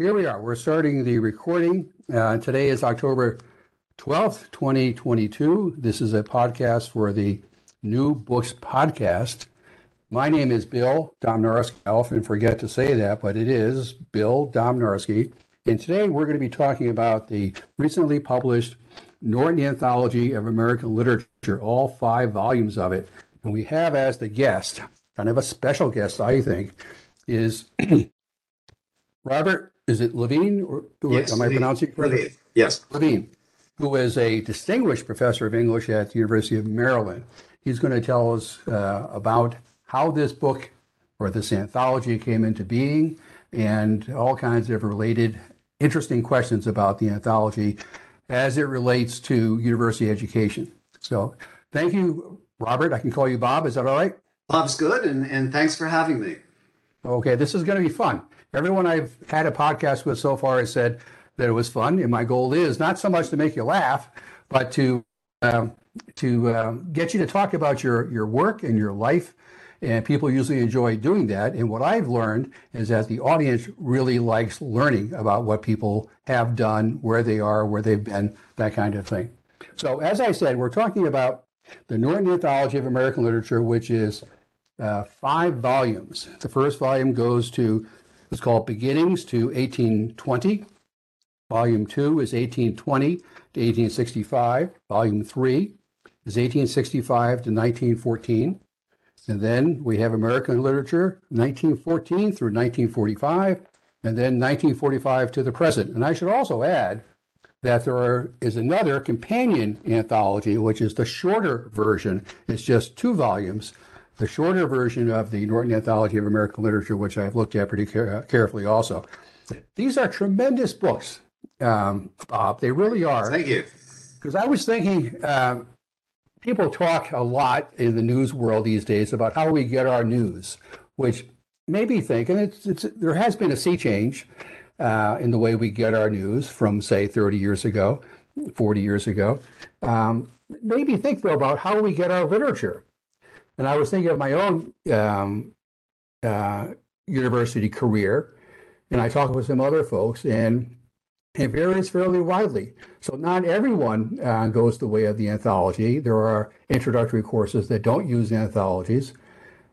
Here we are. We're starting the recording. Uh, today is October 12th, 2022. This is a podcast for the New Books Podcast. My name is Bill Domnarski. I often forget to say that, but it is Bill Domnarski. And today we're going to be talking about the recently published Norton Anthology of American Literature, all five volumes of it. And we have as the guest, kind of a special guest, I think, is Robert is it Levine? Or, yes, am I pronouncing it correctly? Levine. Yes. Levine, who is a distinguished professor of English at the University of Maryland. He's going to tell us uh, about how this book or this anthology came into being and all kinds of related interesting questions about the anthology as it relates to university education. So thank you, Robert. I can call you Bob. Is that all right? Bob's good, and, and thanks for having me. Okay, this is going to be fun. Everyone I've had a podcast with so far has said that it was fun, and my goal is not so much to make you laugh, but to um, to um, get you to talk about your your work and your life. And people usually enjoy doing that. And what I've learned is that the audience really likes learning about what people have done, where they are, where they've been, that kind of thing. So, as I said, we're talking about the Norton Anthology of American Literature, which is uh, five volumes. The first volume goes to it's called Beginnings to 1820. Volume 2 is 1820 to 1865. Volume 3 is 1865 to 1914. And then we have American Literature, 1914 through 1945, and then 1945 to the present. And I should also add that there are, is another companion anthology, which is the shorter version. It's just two volumes the shorter version of the Norton Anthology of American Literature, which I've looked at pretty care- carefully also. These are tremendous books, um, Bob. They really are. Thank you. Because I was thinking, um, people talk a lot in the news world these days about how we get our news, which made me think, and it's, it's there has been a sea change uh, in the way we get our news from, say, 30 years ago, 40 years ago. Um, made me think, though, about how we get our literature. And I was thinking of my own um, uh, university career, and I talked with some other folks, and it varies fairly widely. So not everyone uh, goes the way of the anthology. There are introductory courses that don't use anthologies.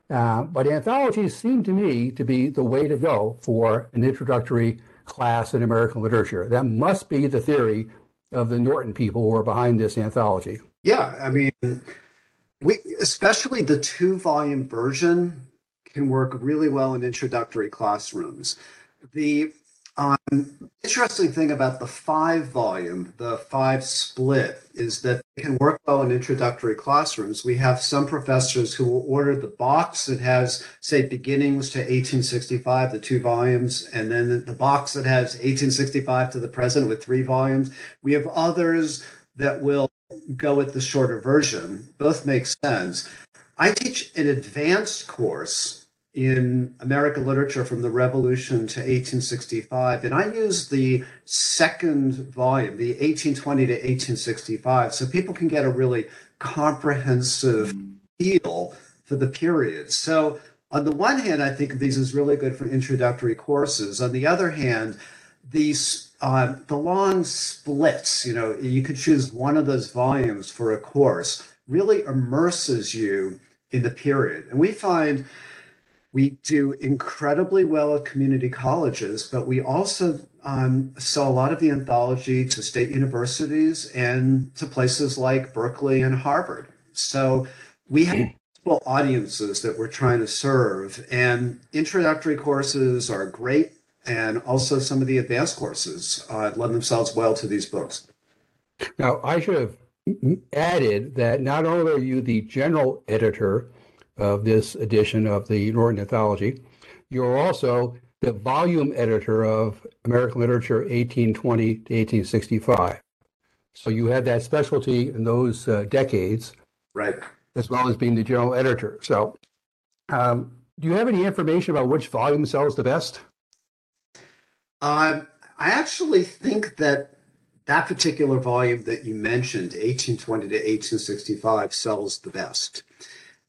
Uh, but anthologies seem to me to be the way to go for an introductory class in American literature. That must be the theory of the Norton people who are behind this anthology. Yeah, I mean, we especially the two volume version can work really well in introductory classrooms. The um, interesting thing about the five volume, the five split, is that it can work well in introductory classrooms. We have some professors who will order the box that has, say, beginnings to 1865, the two volumes, and then the box that has 1865 to the present with three volumes. We have others that will go with the shorter version. Both make sense. I teach an advanced course in American literature from the Revolution to 1865, and I use the second volume, the 1820 to 1865, so people can get a really comprehensive feel for the period. So, on the one hand, I think these as really good for introductory courses. On the other hand, these uh, the long splits, you know, you could choose one of those volumes for a course, really immerses you in the period. And we find we do incredibly well at community colleges, but we also um, sell a lot of the anthology to state universities and to places like Berkeley and Harvard. So we have multiple audiences that we're trying to serve, and introductory courses are great and also some of the advanced courses uh, lend themselves well to these books. Now, I should have added that not only are you the general editor of this edition of the Norton Anthology, you're also the volume editor of American Literature 1820 to 1865. So you had that specialty in those uh, decades, Right. as well as being the general editor. So, um, do you have any information about which volume sells the best? Um, I actually think that that particular volume that you mentioned, 1820 to 1865, sells the best.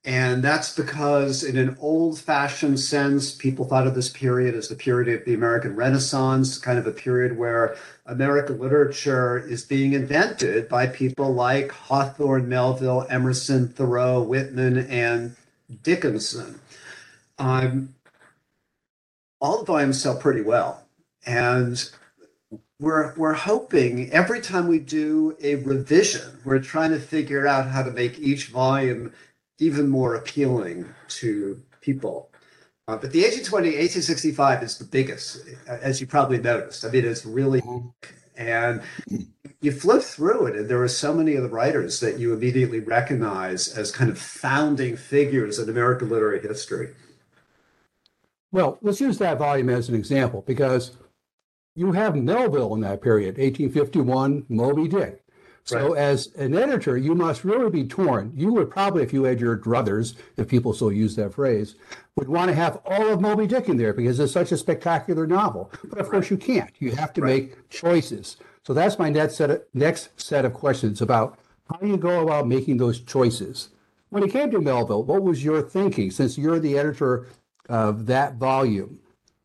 And that's because, in an old fashioned sense, people thought of this period as the period of the American Renaissance, kind of a period where American literature is being invented by people like Hawthorne, Melville, Emerson, Thoreau, Whitman, and Dickinson. Um, all the volumes sell pretty well. And we're we're hoping every time we do a revision, we're trying to figure out how to make each volume even more appealing to people. Uh, but the 1820, 1865 is the biggest, as you probably noticed. I mean, it's really, and you flip through it, and there are so many of the writers that you immediately recognize as kind of founding figures in American literary history. Well, let's use that volume as an example because you have Melville in that period, 1851, Moby Dick. So, Right. as an editor, you must really be torn. You would probably, if you had your druthers, if people still use that phrase, would want to have all of Moby Dick in there because it's such a spectacular novel. But of course, you can't. You have to Right. make choices. So that's my next set of, next set of questions about how you go about making those choices. When it came to Melville, what was your thinking? Since you're the editor of that volume,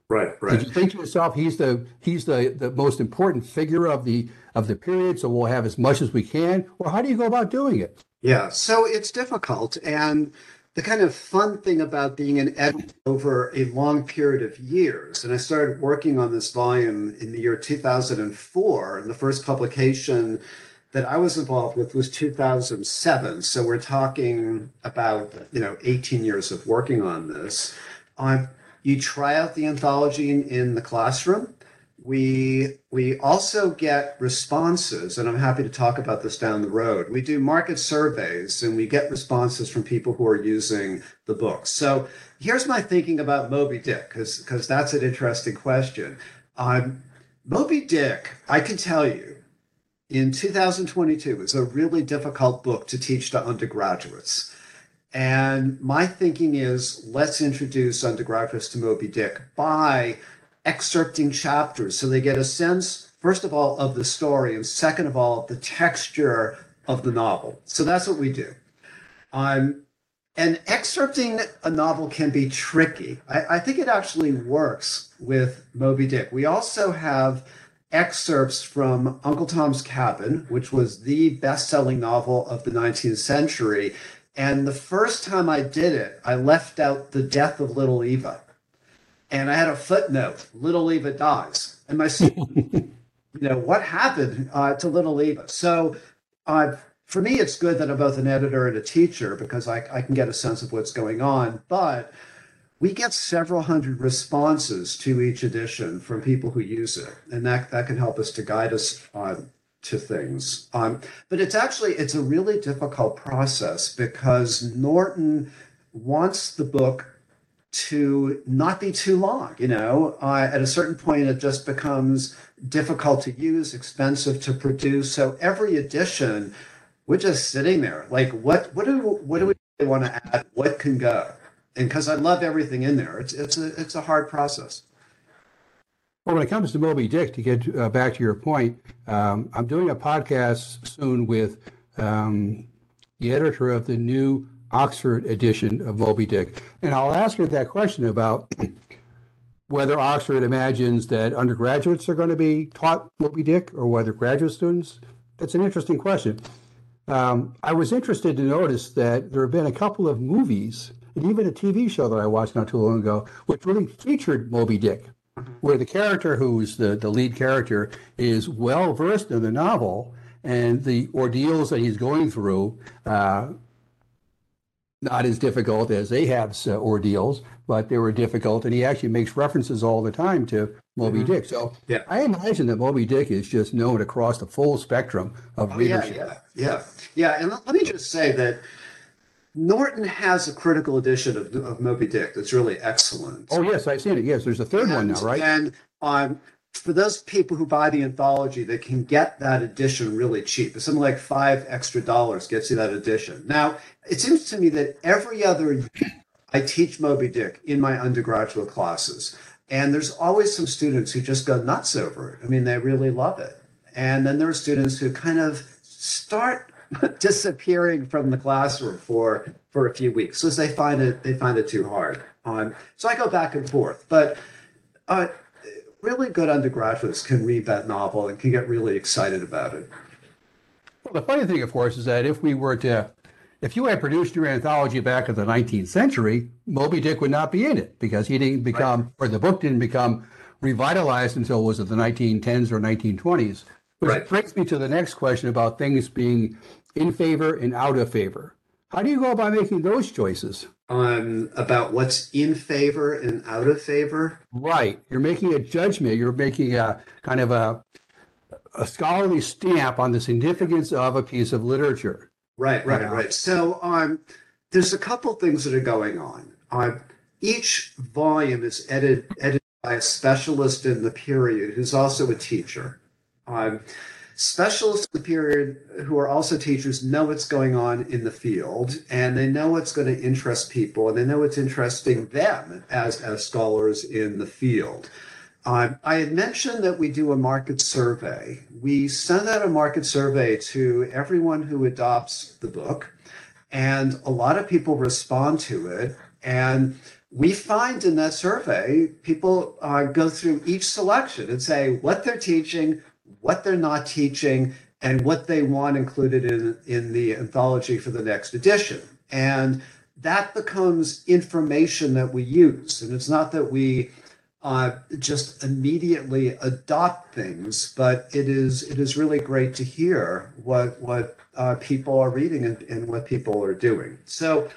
Right, right. did you think to yourself, he's the he's the, the most important figure of the of the period, so we'll have as much as we can? Or how do you go about doing it? Yeah, so it's difficult. And the kind of fun thing about being an editor over a long period of years, and I started working on this volume in the year 2004, and the first publication that I was involved with was 2007. So we're talking about, you know, 18 years of working on this. Um, you try out the anthology in, in the classroom. We we also get responses and i'm happy to talk about this down the road. We do market surveys and we get responses from people who are using the book. So here's my thinking about moby dick because because that's an interesting question. Um, moby dick i can tell you in 2022 is a really difficult book to teach to undergraduates and my thinking is let's introduce undergraduates to moby dick by excerpting chapters so they get a sense, first of all, of the story, and second of all, the texture of the novel. So that's what we do. Um, and excerpting a novel can be tricky. I, I think it actually works with Moby Dick. We also have excerpts from Uncle Tom's Cabin, which was the best selling novel of the 19th century. And the first time I did it, I left out the death of little Eva and I had a footnote: "Little Eva dies," and my student, you know, what happened uh, to Little Eva? So, uh, for me, it's good that I'm both an editor and a teacher because I, I can get a sense of what's going on. But we get several hundred responses to each edition from people who use it, and that that can help us to guide us on to things. Um, but it's actually it's a really difficult process because Norton wants the book to not be too long. You know, uh, at a certain point, it just becomes difficult to use, expensive to produce. So every edition, we're just sitting there, like, what, what do, what do we want to add? What can go? And because I love everything in there, it's it's a it's a hard process. Well, when it comes to Moby Dick, to get uh, back to your point, um, I'm doing a podcast soon with um, the editor of the new Oxford edition of Moby Dick. And I'll ask her that question about whether Oxford imagines that undergraduates are going to be taught Moby Dick or whether graduate students. That's an interesting question. Um, I was interested to notice that there have been a couple of movies and even a TV show that I watched not too long ago, which really featured Moby Dick, where the character who's the, the lead character is well versed in the novel and the ordeals that he's going through uh, not as difficult as Ahab's uh, ordeals, but they were difficult. And he actually makes references all the time to Moby Dick. So Yeah. I imagine that Moby Dick is just known across the full spectrum of Oh, yeah, readership. yeah, yeah, yeah. And let let me just say that Norton has a critical edition of, of Moby Dick that's really excellent. Oh yes, I've seen it. Yes, there's a third one now, right? And um, for those people who buy the anthology, they can get that edition really cheap. It's something like five extra dollars gets you that edition. Now, it seems to me that every other year I teach Moby Dick in my undergraduate classes, and there's always some students who just go nuts over it. I mean, they really love it. And then there are students who kind of start disappearing from the classroom for for a few weeks because they find it they find it too hard. Um, so I go back and forth, but uh, really good undergraduates can read that novel and can get really excited about it. Well, the funny thing, of course, is that if we were to, if you had produced your anthology back in the 19th century, Moby Dick would not be in it because he didn't become, right. or the book didn't become revitalized until was it the 1910s or 1920s. Which right. brings me to the next question about things being in favor and out of favor. How do you go about making those choices? Um, about what's in favor and out of favor? Right. You're making a judgment. You're making a kind of a, a scholarly stamp on the significance of a piece of literature. Right, right, right. So um, there's a couple things that are going on. Uh, each volume is edited, edited by a specialist in the period who's also a teacher. Um, specialists in the period who are also teachers know what's going on in the field and they know what's going to interest people and they know what's interesting them as, as scholars in the field. Um, I had mentioned that we do a market survey. We send out a market survey to everyone who adopts the book, and a lot of people respond to it. And we find in that survey, people uh, go through each selection and say what they're teaching, what they're not teaching, and what they want included in, in the anthology for the next edition. And that becomes information that we use. And it's not that we uh, just immediately adopt things, but it is it is really great to hear what what uh, people are reading and, and what people are doing. So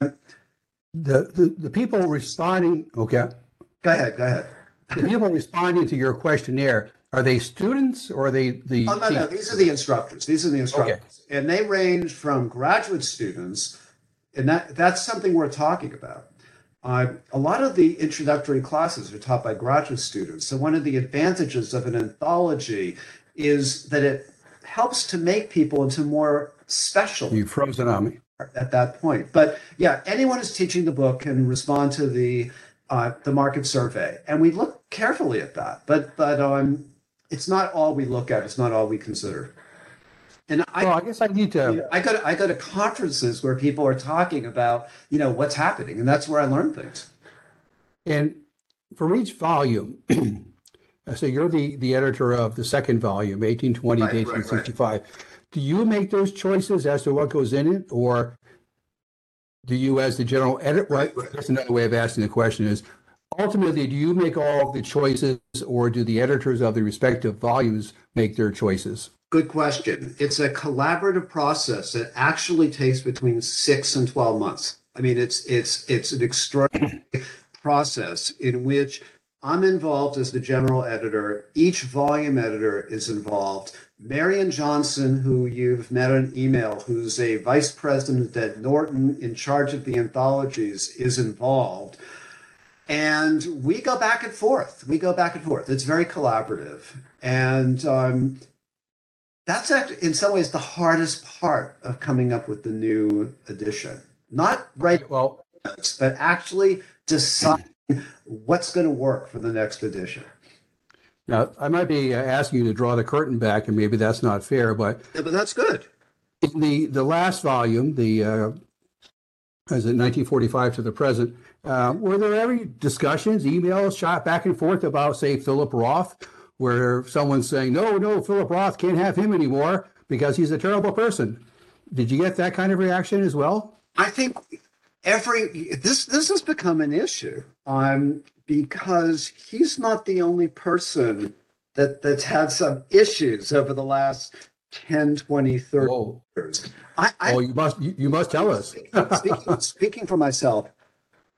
the, the the people responding, okay. Go ahead, go ahead. The people responding to your questionnaire are they students or are they the? Oh, no, no. These are the instructors. These are the instructors. Okay. And they range from graduate students, and that, that's something we're talking about. Uh, a lot of the introductory classes are taught by graduate students. So, one of the advantages of an anthology is that it helps to make people into more special. You frozen on me. At that point. But yeah, anyone who's teaching the book can respond to the uh, the market survey, and we look carefully at that. But but um, it's not all we look at. It's not all we consider. And I, well, I guess I need to. I go to I go to conferences where people are talking about you know what's happening, and that's where I learn things. And from each volume, so you're the the editor of the second volume, 1820 right, to 1865. Right, right. Do you make those choices as to what goes in it, or do you, as the general editor? Right, That's another way of asking the question: is ultimately, do you make all the choices or do the editors of the respective volumes make their choices? Good question. It's a collaborative process that actually takes between six and 12 months. I mean, it's it's it's an extraordinary process in which I'm involved as the general editor. Each volume editor is involved. Marion Johnson, who you've met on email, who's a vice president at Norton in charge of the anthologies, is involved. And we go back and forth. We go back and forth. It's very collaborative. And um, that's actually, in some ways, the hardest part of coming up with the new edition. Not right, well, but actually deciding what's going to work for the next edition. Now, I might be uh, asking you to draw the curtain back, and maybe that's not fair, but yeah, but that's good. The the last volume, the uh, as in 1945 to the present, uh, were there ever discussions, emails shot back and forth about, say, Philip Roth, where someone's saying, no, no, Philip Roth can't have him anymore because he's a terrible person? Did you get that kind of reaction as well? I think every this this has become an issue um, because he's not the only person that that's had some issues over the last 10 20 30 Whoa. years I, I, oh you must you, you must tell us speaking, speaking for myself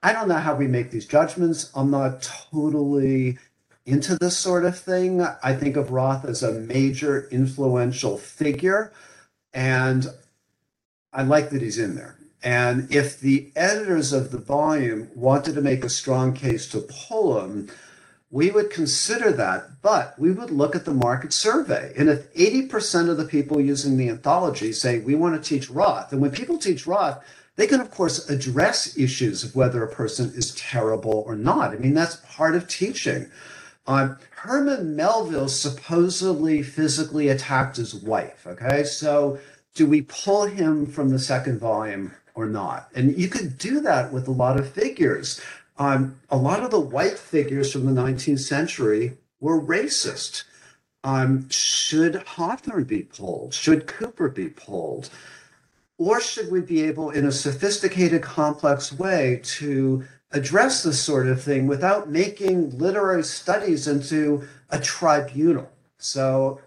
I don't know how we make these judgments. I'm not totally into this sort of thing. I think of Roth as a major influential figure, and I like that he's in there. And if the editors of the volume wanted to make a strong case to pull him, we would consider that, but we would look at the market survey. And if 80% of the people using the anthology say we want to teach Roth, and when people teach Roth, they can, of course, address issues of whether a person is terrible or not. I mean, that's part of teaching. Um, Herman Melville supposedly physically attacked his wife. Okay, so do we pull him from the second volume or not? And you could do that with a lot of figures. Um, a lot of the white figures from the 19th century were racist. Um, should Hawthorne be pulled? Should Cooper be pulled? Or should we be able, in a sophisticated, complex way, to address this sort of thing without making literary studies into a tribunal? So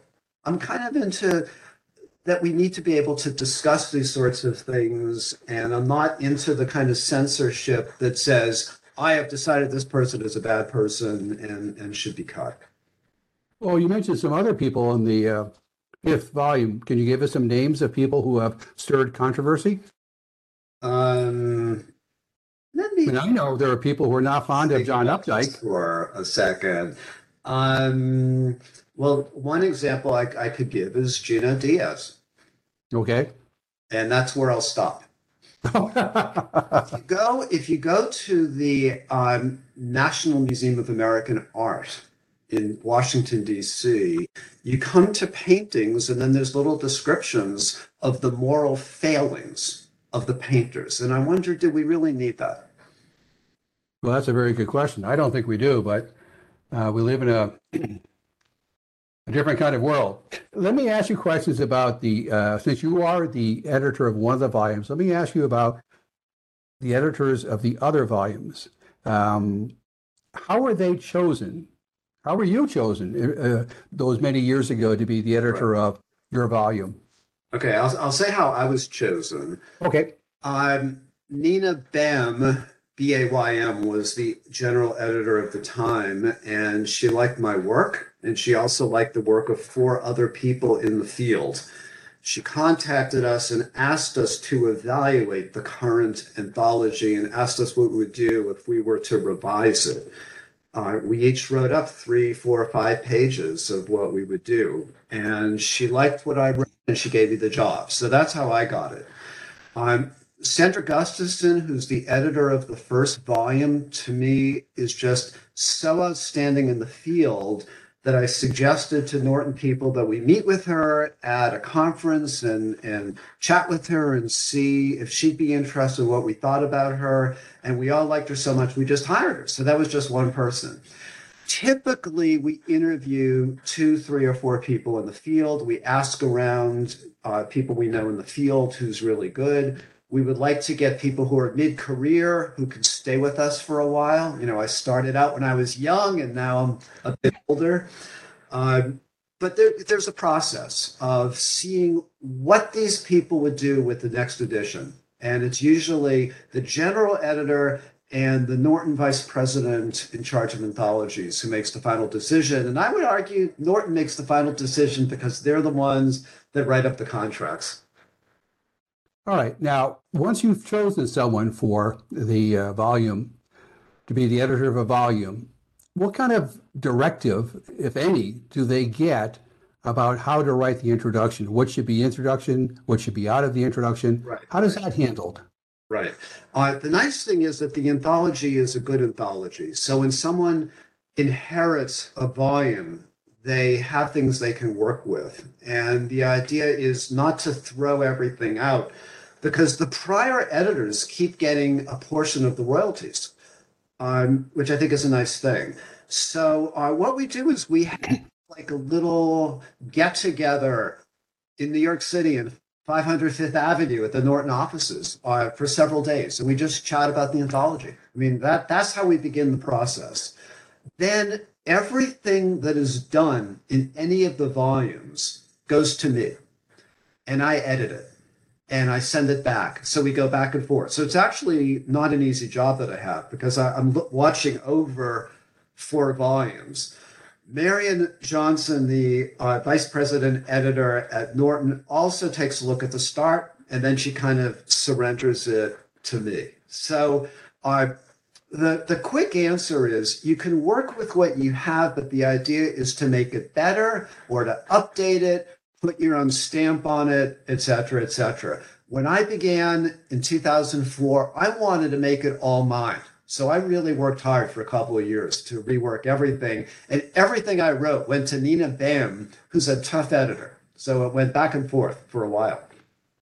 I'm kind of into that we need to be able to discuss these sorts of things. And I'm not into the kind of censorship that says, I have decided this person is a bad person and, and should be cut. Well, you mentioned some other people in the uh, fifth volume. Can you give us some names of people who have stirred controversy? Um, let me. And I know there are people who are not fond of John Updike. For a second. Um, well, one example I, I could give is Junot Diaz. Okay. And that's where I'll stop. if you go if you go to the um, National Museum of American Art in Washington D.C., you come to paintings, and then there's little descriptions of the moral failings of the painters. And I wonder, do we really need that? Well, that's a very good question. I don't think we do, but uh, we live in a a different kind of world. Let me ask you questions about the, uh, since you are the editor of one of the volumes, let me ask you about the editors of the other volumes. Um, how are they chosen? How were you chosen uh, those many years ago to be the editor right. of your volume? Okay, I'll, I'll say how I was chosen. Okay. Um, Nina Baym B A Y M was the general editor of the time, and she liked my work and she also liked the work of four other people in the field. She contacted us and asked us to evaluate the current anthology and asked us what we would do if we were to revise it. Uh, we each wrote up three, four, or five pages of what we would do. And she liked what I wrote and she gave me the job. So that's how I got it. Um, Sandra Gustafson, who's the editor of the first volume, to me is just so outstanding in the field that I suggested to Norton people that we meet with her at a conference and, and chat with her and see if she'd be interested in what we thought about her. And we all liked her so much, we just hired her. So that was just one person. Typically, we interview two, three, or four people in the field. We ask around uh, people we know in the field who's really good. We would like to get people who are mid career who can stay with us for a while. You know, I started out when I was young and now I'm a bit older. Um, but there, there's a process of seeing what these people would do with the next edition. And it's usually the general editor and the Norton vice president in charge of anthologies who makes the final decision. And I would argue Norton makes the final decision because they're the ones that write up the contracts. All right. Now, once you've chosen someone for the uh, volume to be the editor of a volume, what kind of directive, if any, do they get about how to write the introduction? What should be introduction? What should be out of the introduction? Right. How does that handled? Right. Uh, the nice thing is that the anthology is a good anthology. So when someone inherits a volume, they have things they can work with. And the idea is not to throw everything out because the prior editors keep getting a portion of the royalties, um, which I think is a nice thing. So uh, what we do is we have like a little get together in New York City and 505th Avenue at the Norton offices uh, for several days, and we just chat about the anthology. I mean that that's how we begin the process. Then everything that is done in any of the volumes goes to me, and I edit it and I send it back. So we go back and forth. So it's actually not an easy job that I have because I, am watching over four volumes. Marion Johnson, the uh, vice president editor at Norton, also takes a look at the start, and then she kind of surrenders it to me. So uh, the the quick answer is you can work with what you have, but the idea is to make it better or to update it, put your own stamp on it, et cetera, et cetera. When I began in 2004, I wanted to make it all mine. So I really worked hard for a couple of years to rework everything. And everything I wrote went to Nina Baym, who's a tough editor. So it went back and forth for a while.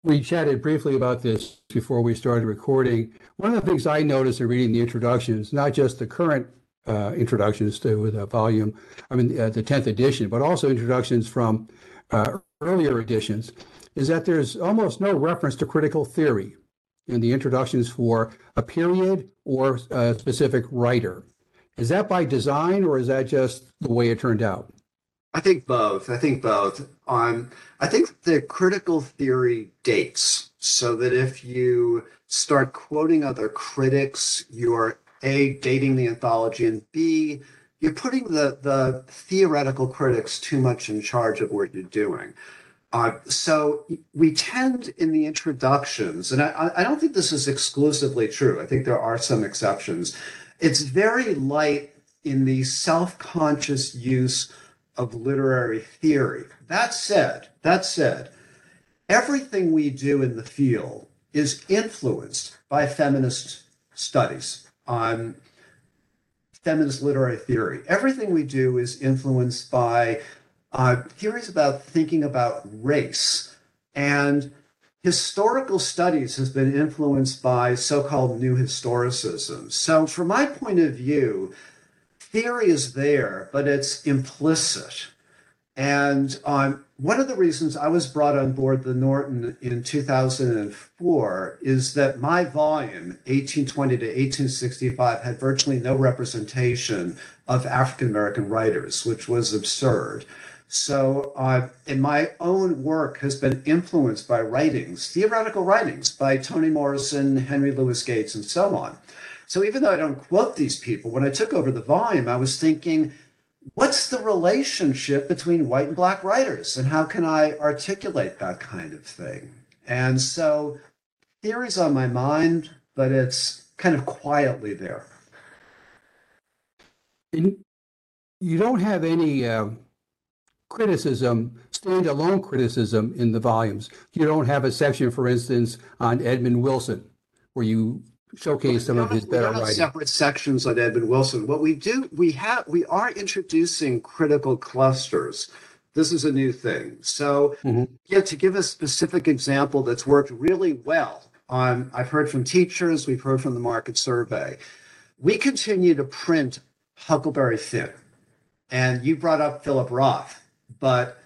We chatted briefly about this before we started recording. One of the things I noticed in reading the introductions, not just the current uh, introductions to the volume, I mean, uh, the 10th edition, but also introductions from uh, earlier editions, is that there's almost no reference to critical theory in the introductions for a period or a specific writer. Is that by design or is that just the way it turned out? I think both. I think both. Um, I think the critical theory dates so that if you start quoting other critics, you're A, dating the anthology, and B, you're putting the, the theoretical critics too much in charge of what you're doing. Uh, so we tend in the introductions, and I, I don't think this is exclusively true. I think there are some exceptions. It's very light in the self-conscious use of literary theory. That said, that said, everything we do in the field is influenced by feminist studies on feminist literary theory. Everything we do is influenced by uh, theories about thinking about race. And historical studies has been influenced by so-called new historicism. So from my point of view, theory is there, but it's implicit. And um, one of the reasons I was brought on board the Norton in 2004 is that my volume, 1820 to 1865, had virtually no representation of African American writers, which was absurd. So, uh, my own work has been influenced by writings, theoretical writings by Toni Morrison, Henry Louis Gates, and so on. So, even though I don't quote these people, when I took over the volume, I was thinking, what's the relationship between white and black writers, and how can I articulate that kind of thing? And so, theory's on my mind, but it's kind of quietly there. And you don't have any. Uh criticism, standalone criticism in the volumes. You don't have a section, for instance, on Edmund Wilson, where you showcase some of his better we writing. Separate sections on Edmund Wilson. What we do, we have, we are introducing critical clusters. This is a new thing. So, mm-hmm. yeah, to give a specific example that's worked really well. On, I've heard from teachers, we've heard from the market survey. We continue to print Huckleberry Finn. And you brought up Philip Roth but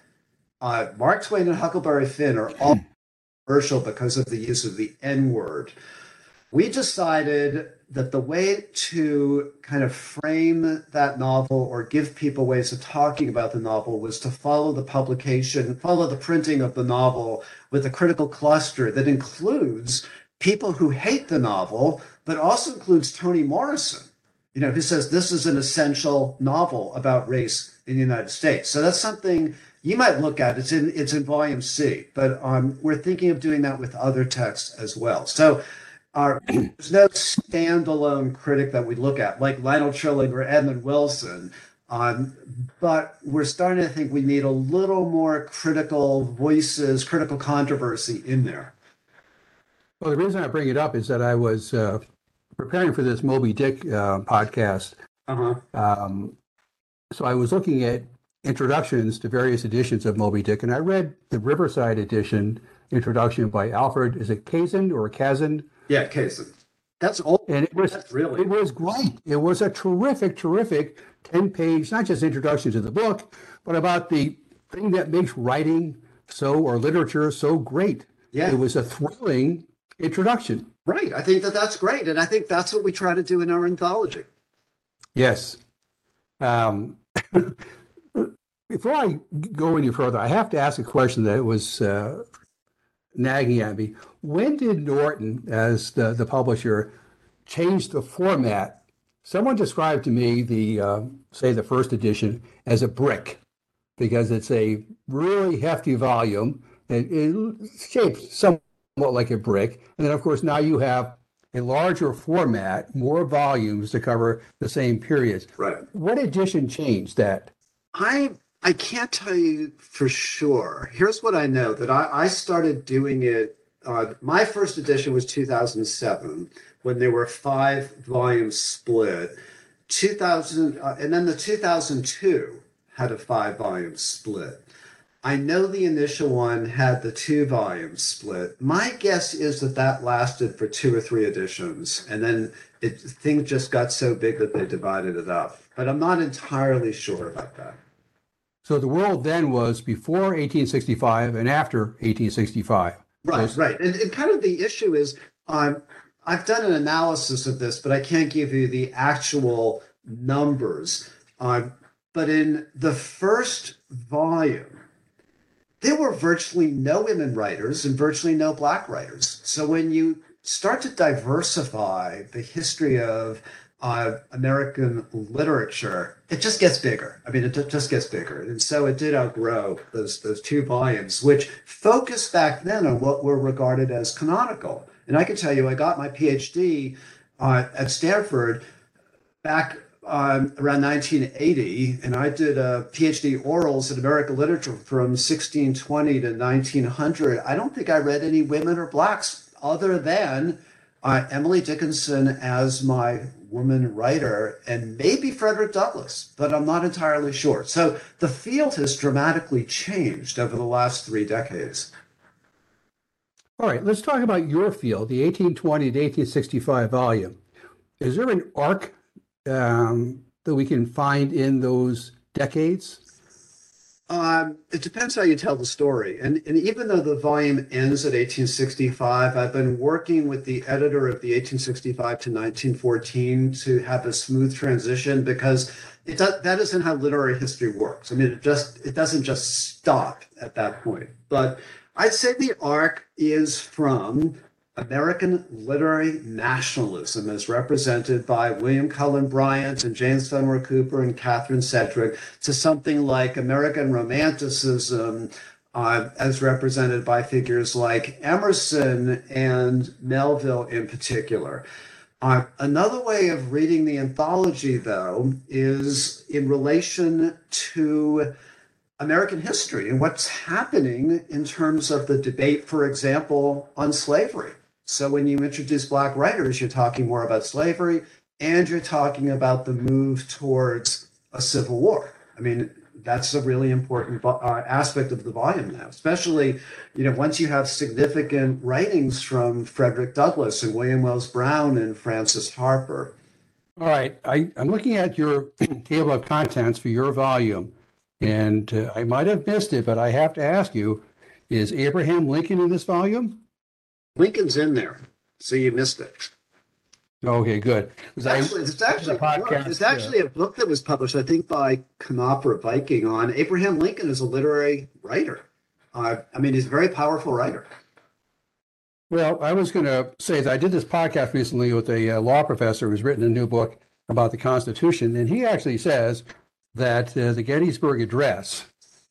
uh, Mark Twain and Huckleberry Finn are all controversial because of the use of the N word. We decided that the way to kind of frame that novel or give people ways of talking about the novel was to follow the publication, follow the printing of the novel with a critical cluster that includes people who hate the novel, but also includes Toni Morrison, you know, who says this is an essential novel about race in the United States. So that's something you might look at. It's in it's in volume C, but um, we're thinking of doing that with other texts as well. So our, there's no standalone critic that we look at like Lionel Trilling or Edmund Wilson. Um, but we're starting to think we need a little more critical voices, critical controversy in there. Well, the reason I bring it up is that I was uh, preparing for this Moby Dick uh, podcast. Uh-huh. Um, so I was looking at introductions to various editions of Moby Dick, and I read the Riverside edition introduction by Alfred. Is it Kazin or Kazin? Yeah, Kazin. That's all. And it was That's really it was great. It was a terrific, terrific ten page, not just introduction to the book, but about the thing that makes writing so or literature so great. Yeah, it was a thrilling introduction. Right. I think that that's great, and I think that's what we try to do in our anthology. Yes, um, before I go any further, I have to ask a question that was uh, nagging at me. When did Norton, as the, the publisher, change the format? Someone described to me the, uh, say, the first edition as a brick because it's a really hefty volume. It, it shaped somewhat like a brick. And then, of course, now you have a larger format, more volumes to cover the same periods. Right. What edition changed that? I I can't tell you for sure. Here's what I know that I, I started doing it. Uh, my first edition was 2007 when there were five volumes split. 2000, uh, and then the 2002 had a five volume split. I know the initial one had the two volume split. My guess is that that lasted for two or three editions, and then it things just got so big that they divided it up. But I'm not entirely sure about that. So the world then was before 1865 and after 1865. Right, right. And, and kind of the issue is um, I've done an analysis of this, but I can't give you the actual numbers. Um, but in the first volume, there were virtually no women writers and virtually no black writers. So when you start to diversify the history of uh, American literature, it just gets bigger. I mean, it just gets bigger, and so it did outgrow those those two volumes, which focused back then on what were regarded as canonical. And I can tell you, I got my PhD uh, at Stanford back um, around 1980, and I did a PhD orals in American literature from 1620 to 1900. I don't think I read any women or blacks other than uh, Emily Dickinson as my woman writer and maybe Frederick Douglass, but I'm not entirely sure. So the field has dramatically changed over the last three decades. All right, let's talk about your field, the 1820 to 1865 volume. Is there an arc um, that we can find in those decades? Um, it depends how you tell the story. And, and even though the volume ends at 1865, I've been working with the editor of the 1865 to 1914 to have a smooth transition because it does, that isn't how literary history works. I mean, it just it doesn't just stop at that point. But I'd say the arc is from American literary nationalism as represented by William Cullen Bryant and James Fenimore Cooper and Catharine Sedgwick to something like American romanticism uh, as represented by figures like Emerson and Melville in particular. Uh, another way of reading the anthology, though, is in relation to American history and what's happening in terms of the debate, for example, on slavery. So when you introduce Black writers, you're talking more about slavery and you're talking about the move towards a civil war. I mean, that's a really important uh, aspect of the volume now, especially you know once you have significant writings from Frederick Douglass and William Wells Brown and Frances Harper. All right, I, am looking at your table of contents for your volume, and uh, I might have missed it, but I have to ask you: Is Abraham Lincoln in this volume? Lincoln's in there, so you missed it. Okay, good. It's actually, it's actually, a podcast, it's actually a book that was published, I think, by Knopf Viking on Abraham Lincoln as a literary writer. Uh, I mean, he's a very powerful writer. Well, I was going to say that I did this podcast recently with a uh, law professor who's written a new book about the Constitution, and he actually says that uh, the Gettysburg Address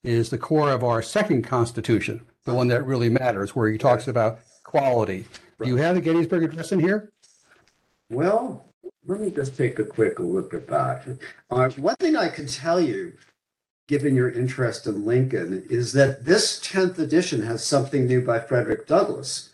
is the core of our second Constitution, the one that really matters, where he talks about quality. Do you have the Gettysburg Address in here? Well, let me just take a quick look at that. Uh, one thing I can tell you, given your interest in Lincoln, is that this 10th edition has something new by Frederick Douglass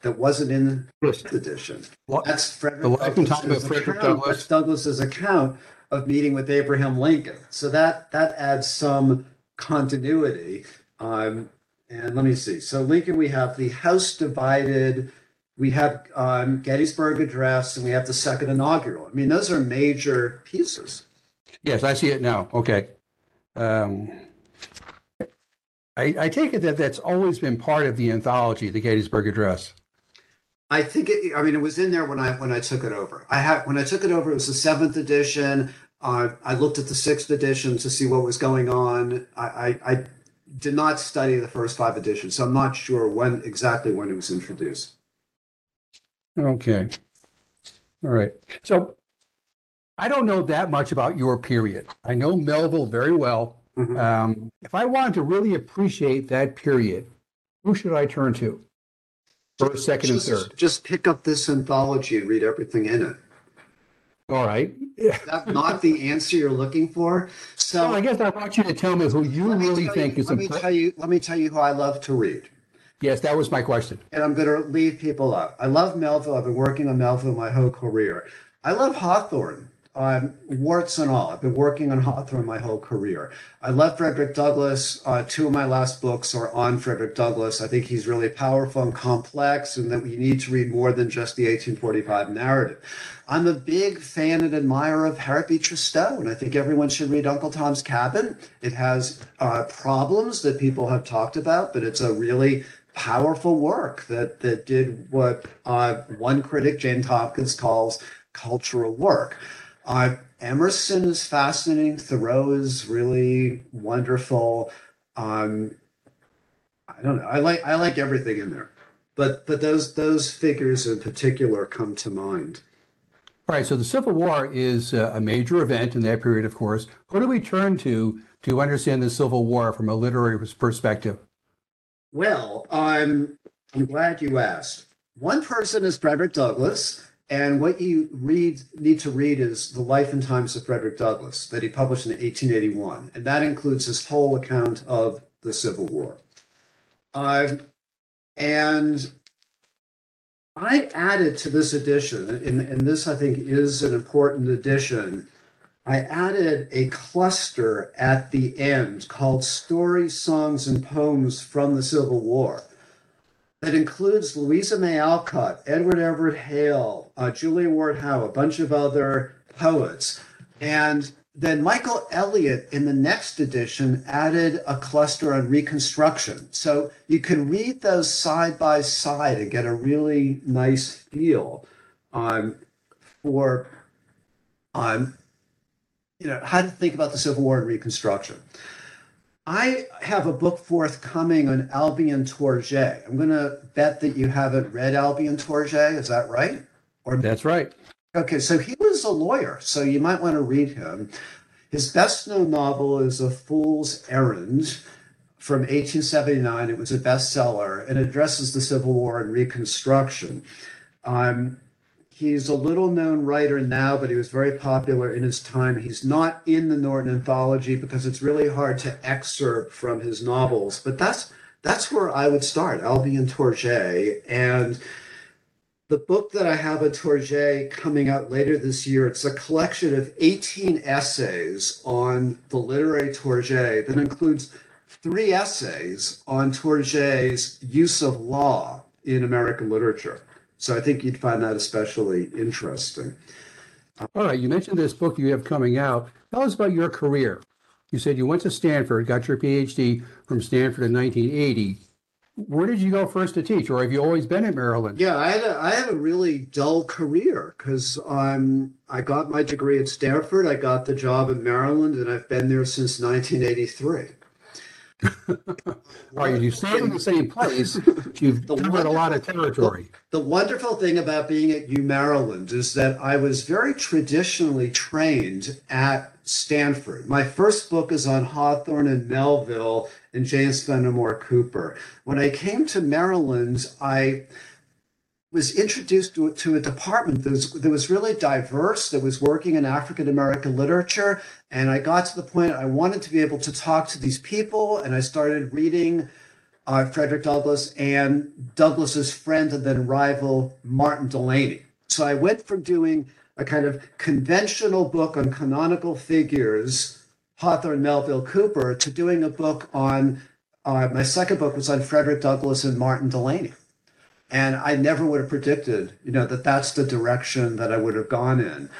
that wasn't in the first edition. That's Frederick of Frederick account, Douglass. Douglass's account of meeting with Abraham Lincoln. So that that adds some continuity. Um, and let me see. So Lincoln, we have the House divided. We have um, Gettysburg Address, and we have the Second Inaugural. I mean, those are major pieces. Yes, I see it now. Okay. Um, I, I take it that that's always been part of the anthology, the Gettysburg Address. I think it. I mean, it was in there when I when I took it over. I had when I took it over. It was the seventh edition. Uh, I looked at the sixth edition to see what was going on. I, I, I did not study the first five editions, so I'm not sure when exactly when it was introduced. Okay. All right. So I don't know that much about your period. I know Melville very well. Mm-hmm. Um, if I wanted to really appreciate that period, who should I turn to? First, second, and third. just pick up this anthology and read everything in it. All right. That's not the answer you're looking for. So I guess I want you to tell me who you let me really tell think you, is let me important. tell you let me tell you who I love to read. Yes, that was my question. and I'm going to leave people out. I love Melville. I've been working on Melville my whole career. I love Hawthorne, um, warts and all. I've been working on Hawthorne my whole career. I love Frederick Douglass. Uh, two of my last books are on Frederick Douglass. I think he's really powerful and complex, and that we need to read more than just the 1845 narrative. I'm a big fan and admirer of Harriet Beecher Stowe, and I think everyone should read Uncle Tom's Cabin. It has uh, problems that people have talked about, but it's a really powerful work that that did what uh, one critic, Jane Tompkins, calls cultural work. Uh, Emerson is fascinating. Thoreau is really wonderful. Um, I don't know. I like I like everything in there, but but those those figures in particular come to mind. All right. So the Civil War is uh, a major event in that period, of course. Who do we turn to to understand the Civil War from a literary perspective? Well, I'm I'm glad you asked. One person is Frederick Douglass, and what you read need to read is the life and times of Frederick Douglass that he published in 1881, and that includes his whole account of the Civil War. Um, and I added to this edition, and, and this I think is an important addition. I added a cluster at the end called Stories, Songs, and Poems from the Civil War that includes Louisa May Alcott, Edward Everett Hale, uh, Julia Ward Howe, a bunch of other poets. And then Michael Elliott in the next edition added a cluster on Reconstruction. So you can read those side by side and get a really nice feel um, for um, you know how to think about the Civil War and Reconstruction. I have a book forthcoming on Albion Tourgée. I'm going to bet that you haven't read Albion Tourgée. Is that right? Or That's right. Okay, so he was a lawyer, so you might want to read him. His best known novel is A Fool's Errand from 1879. It was a bestseller and addresses the Civil War and Reconstruction. Um, he's a little known writer now, but he was very popular in his time. He's not in the Norton Anthology because it's really hard to excerpt from his novels, but that's that's where I would start, Albion Tourgée. And the book that I have at Tourgée coming out later this year, it's a collection of 18 essays on the literary Tourgée that includes three essays on Tourgée's use of law in American literature. So I think you'd find that especially interesting. All right. You mentioned this book you have coming out. Tell us about your career. You said you went to Stanford, got your PhD from Stanford in 1980. Where did you go first to teach, or have you always been at Maryland? Yeah, I had a, I had a really dull career because um, I got my degree at Stanford, I got the job in Maryland, and I've been there since 1983. All right. You stayed in the same place. You've The covered a lot of territory. The wonderful thing about being at U Maryland is that I was very traditionally trained at Stanford. My first book is on Hawthorne and Melville and James Fenimore Cooper. When I came to Maryland, I was introduced to, to a department that was, that was really diverse, that was working in African American literature. And I got to the point I wanted to be able to talk to these people, and I started reading uh, Frederick Douglass and Douglass's friend and then rival Martin Delany. So I went from doing a kind of conventional book on canonical figures, Hawthorne, Melville, Cooper, to doing a book on uh, my second book was on Frederick Douglass and Martin Delany. And I never would have predicted, you know, that that's the direction that I would have gone in.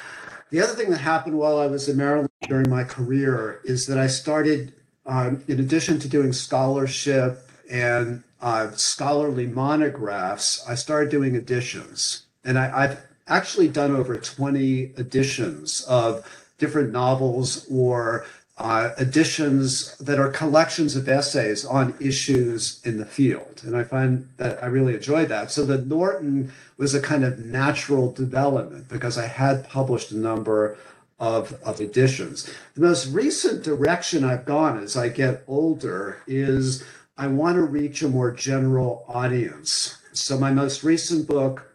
The other thing that happened while I was in Maryland during my career is that I started, um, in addition to doing scholarship and uh, scholarly monographs, I started doing editions. And I, I've actually done over 20 editions of different novels or uh, editions that are collections of essays on issues in the field. And I find that I really enjoy that. So the Norton was a kind of natural development because I had published a number of, of editions. The most recent direction I've gone as I get older is I want to reach a more general audience. So my most recent book,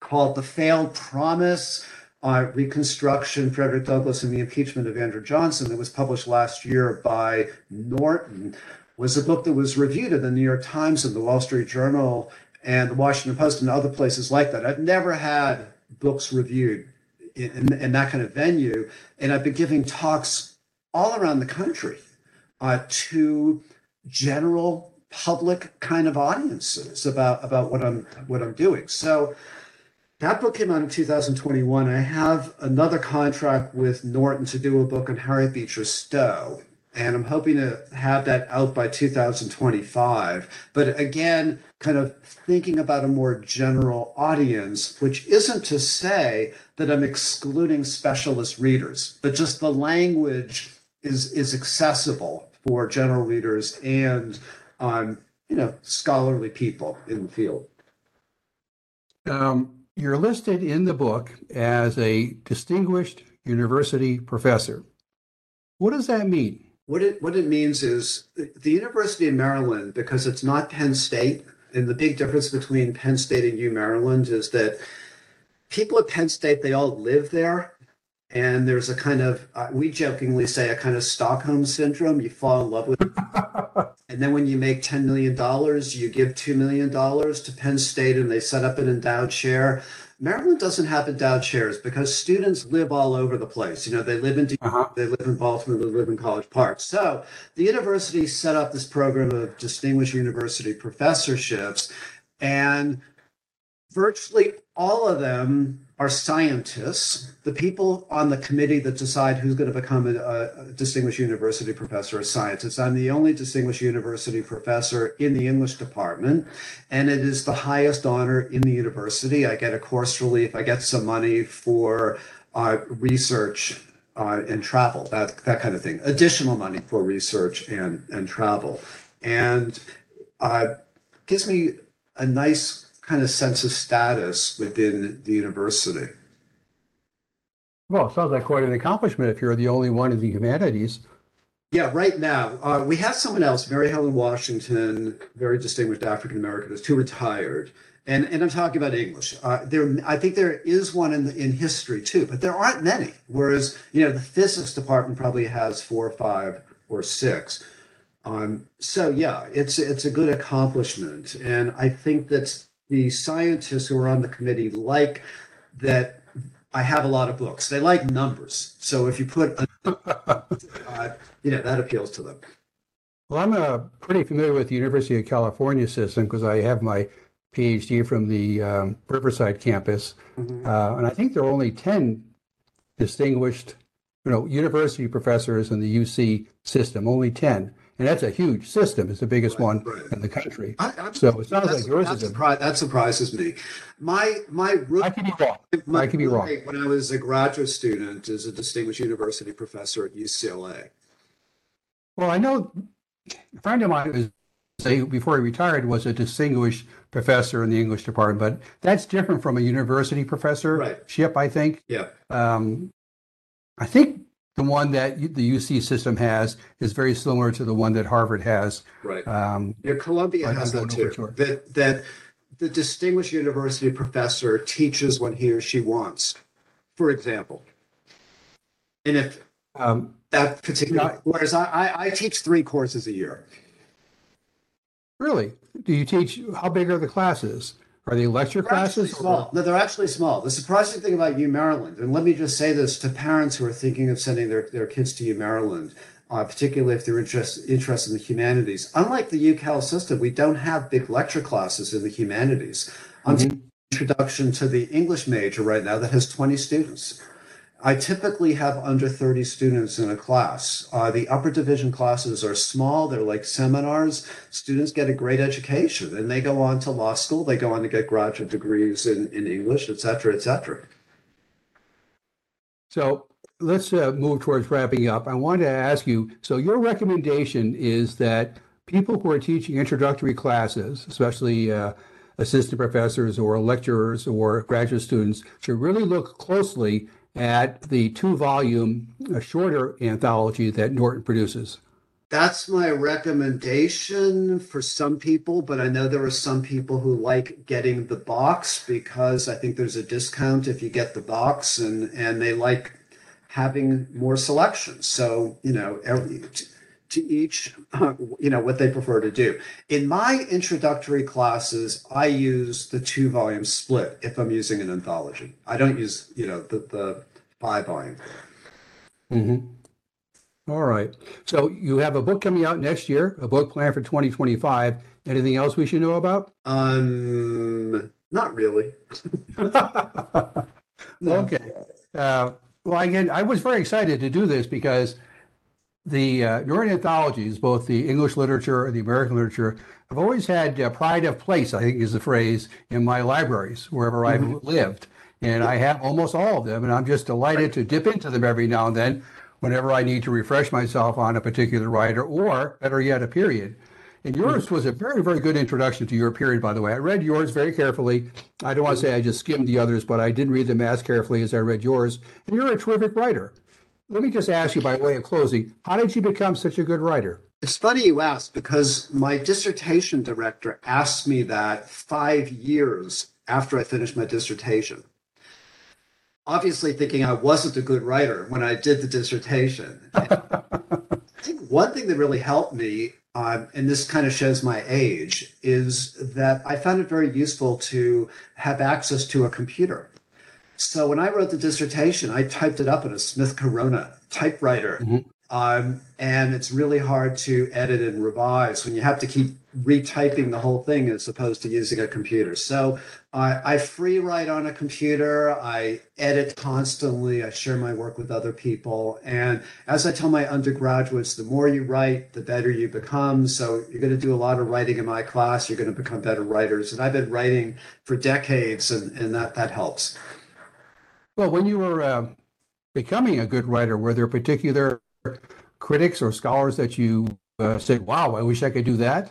called "The Failed Promise." Uh, Reconstruction, Frederick Douglass, and the Impeachment of Andrew Johnson, that was published last year by Norton, was a book that was reviewed in the New York Times and the Wall Street Journal and the Washington Post and other places like that. I've never had books reviewed in, in, in that kind of venue, and I've been giving talks all around the country uh, to general public kind of audiences about about what I'm what I'm doing. So that book came out in 2021. I have another contract with Norton to do a book on Harriet Beecher Stowe, and I'm hoping to have that out by 2025. But again, kind of thinking about a more general audience, which isn't to say that I'm excluding specialist readers, but just the language is is accessible for general readers and um, you know scholarly people in the field. Um, you're listed in the book as a distinguished university professor. What does that mean? What it what it means is the University of Maryland, because it's not Penn State, and the big difference between Penn State and U Maryland is that people at Penn State they all live there, and there's a kind of uh, we jokingly say a kind of Stockholm syndrome. You fall in love with, it. and then when you make ten million dollars, you give two million dollars to Penn State, and they set up an endowed chair. Maryland doesn't have endowed chairs because students live all over the place. You know, they live in uh-huh. they live in Baltimore, they live in College Park. So the university set up this program of distinguished university professorships, and virtually all of them are scientists. The people on the committee that decide who's going to become a, a, distinguished university professor are scientists. I'm the only distinguished university professor in the English department, and it is the highest honor in the university. I get a course relief, I get some money for uh, research uh, and travel, that, that kind of thing, additional money for research and, and travel. And uh, gives me a nice kind of sense of status within the university. Well, it sounds like quite an accomplishment if you're the only one in the humanities. Yeah, right now uh, we have someone else, Mary Helen Washington, very distinguished African American, Americanist, who retired, and and I'm talking about English. Uh, there, I think there is one in in history too, but there aren't many. Whereas you know the physics department probably has four or five or six. Um, so yeah, it's it's a good accomplishment, and I think that the scientists who are on the committee like that I have a lot of books. They like numbers. So if you put, a, uh, you know, that appeals to them. Well, I'm uh, pretty familiar with the University of California system because I have my PhD from the um, Riverside campus. Mm-hmm. Uh, and I think there are only 10 distinguished, you know, university professors in the UC system, only 10 and that's a huge system. It's the biggest right, one right. in the country. I, so it sounds like yours is surpri- that surprises me. My my room, I could be wrong. My I could be wrong. When I was a graduate student, as a distinguished university professor at UCLA. Well, I know a friend of mine was before he retired was a distinguished professor in the English department, but that's different from a university professor right. ship, I think. Yeah. Um, I think the one that the UC system has is very similar to the one that Harvard has. Right. Um, yeah, Columbia has that too. Sure. That that the distinguished university professor teaches when he or she wants, for example. And if um, that particular, yeah, whereas I, I, I teach three courses a year. Really? Do you teach? How big are the classes? Are they lecture they're classes? Small. No, they're actually small. The surprising thing about U Maryland, and let me just say this to parents who are thinking of sending their, their kids to U Maryland, uh, particularly if they're interest, interested in the humanities. Unlike the UCal system, we don't have big lecture classes in the humanities. Mm-hmm. Introduction to the English major right now that has 20 students. I typically have under 30 students in a class. Uh, the upper division classes are small, they're like seminars. Students get a great education and they go on to law school, they go on to get graduate degrees in, in English, et cetera, et cetera. So let's uh, move towards wrapping up. I wanted to ask you so, your recommendation is that people who are teaching introductory classes, especially uh, assistant professors or lecturers or graduate students, should really look closely at the two volume, shorter anthology that Norton produces. That's my recommendation for some people, but I know there are some people who like getting the box because I think there's a discount if you get the box and and they like having more selection. So, you know, every, to each, uh, you know, what they prefer to do. In my introductory classes, I use the two volume split if I'm using an anthology. I don't use, you know, the, the five volume. Mm-hmm. All right. So you have a book coming out next year, a book planned for 2025. Anything else we should know about? Um, not really. no. Okay. Uh, well, again, I was very excited to do this because the uh, anthologies, both the English literature and the American literature, have always had uh, pride of place, I think is the phrase, in my libraries, wherever mm-hmm. I've lived. And I have almost all of them, and I'm just delighted to dip into them every now and then whenever I need to refresh myself on a particular writer or, better yet, a period. And yours was a very, very good introduction to your period, by the way. I read yours very carefully. I don't want to say I just skimmed the others, but I did read them as carefully as I read yours. And you're a terrific writer. Let me just ask you, by way of closing, how did you become such a good writer? It's funny you ask because my dissertation director asked me that five years after I finished my dissertation obviously thinking I wasn't a good writer when I did the dissertation. I think one thing that really helped me, um, and this kind of shows my age, is that I found it very useful to have access to a computer. So when I wrote the dissertation, I typed it up in a Smith Corona typewriter. Mm-hmm. Um, and it's really hard to edit and revise when you have to keep retyping the whole thing as opposed to using a computer. So I, I free write on a computer. I edit constantly. I share my work with other people. And as I tell my undergraduates, the more you write, the better you become. So you're going to do a lot of writing in my class. You're going to become better writers. And I've been writing for decades, and, and that, that helps. Well, when you were uh, becoming a good writer, were there particular critics or scholars that you uh, said, wow, I wish I could do that?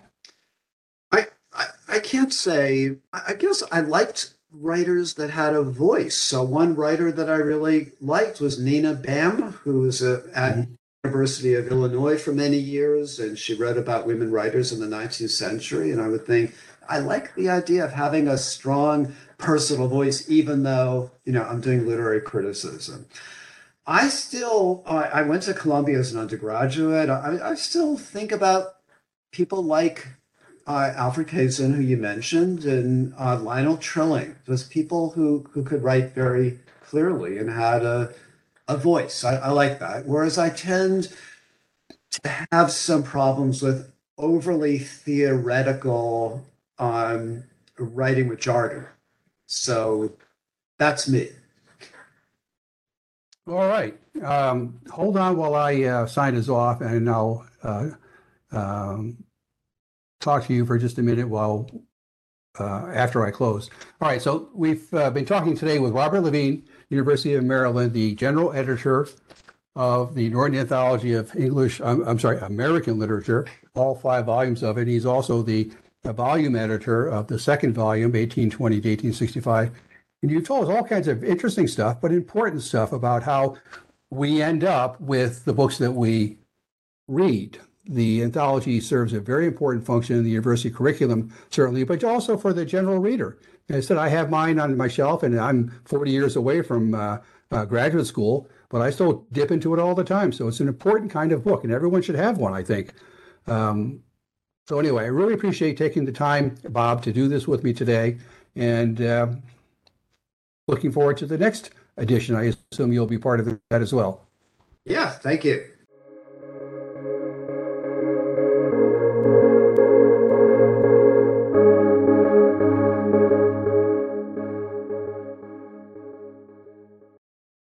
I, I, I can't say. I guess I liked writers that had a voice. So one writer that I really liked was Nina Baym, who was a, at mm-hmm. University of Illinois for many years, and she wrote about women writers in the 19th century. And I would think I like the idea of having a strong personal voice, even though you know I'm doing literary criticism. I still, I went to Columbia as an undergraduate. I, I still think about people like uh, Alfred Kazin, who you mentioned, and uh, Lionel Trilling, those people who, who could write very clearly and had a, a voice. I, I like that. Whereas I tend to have some problems with overly theoretical um, writing with jargon. So that's me. All right. Um, hold on while I uh, sign us off, and I'll uh, um, talk to you for just a minute while uh, after I close. All right. So we've uh, been talking today with Robert Levine, University of Maryland, the general editor of the Norton Anthology of English. I'm, I'm sorry, American Literature, all five volumes of it. He's also the volume editor of the second volume, 1820 to 1865 and you told us all kinds of interesting stuff, but important stuff about how we end up with the books that we read. The anthology serves a very important function in the university curriculum, certainly, but also for the general reader. And I said, I have mine on my shelf, and I'm 40 years away from uh, uh, graduate school, but I still dip into it all the time. So it's an important kind of book, and everyone should have one, I think. Um, so, anyway, I really appreciate taking the time, Bob, to do this with me today. And uh, looking forward to the next edition. I assume you'll be part of that as well. Yeah, thank you.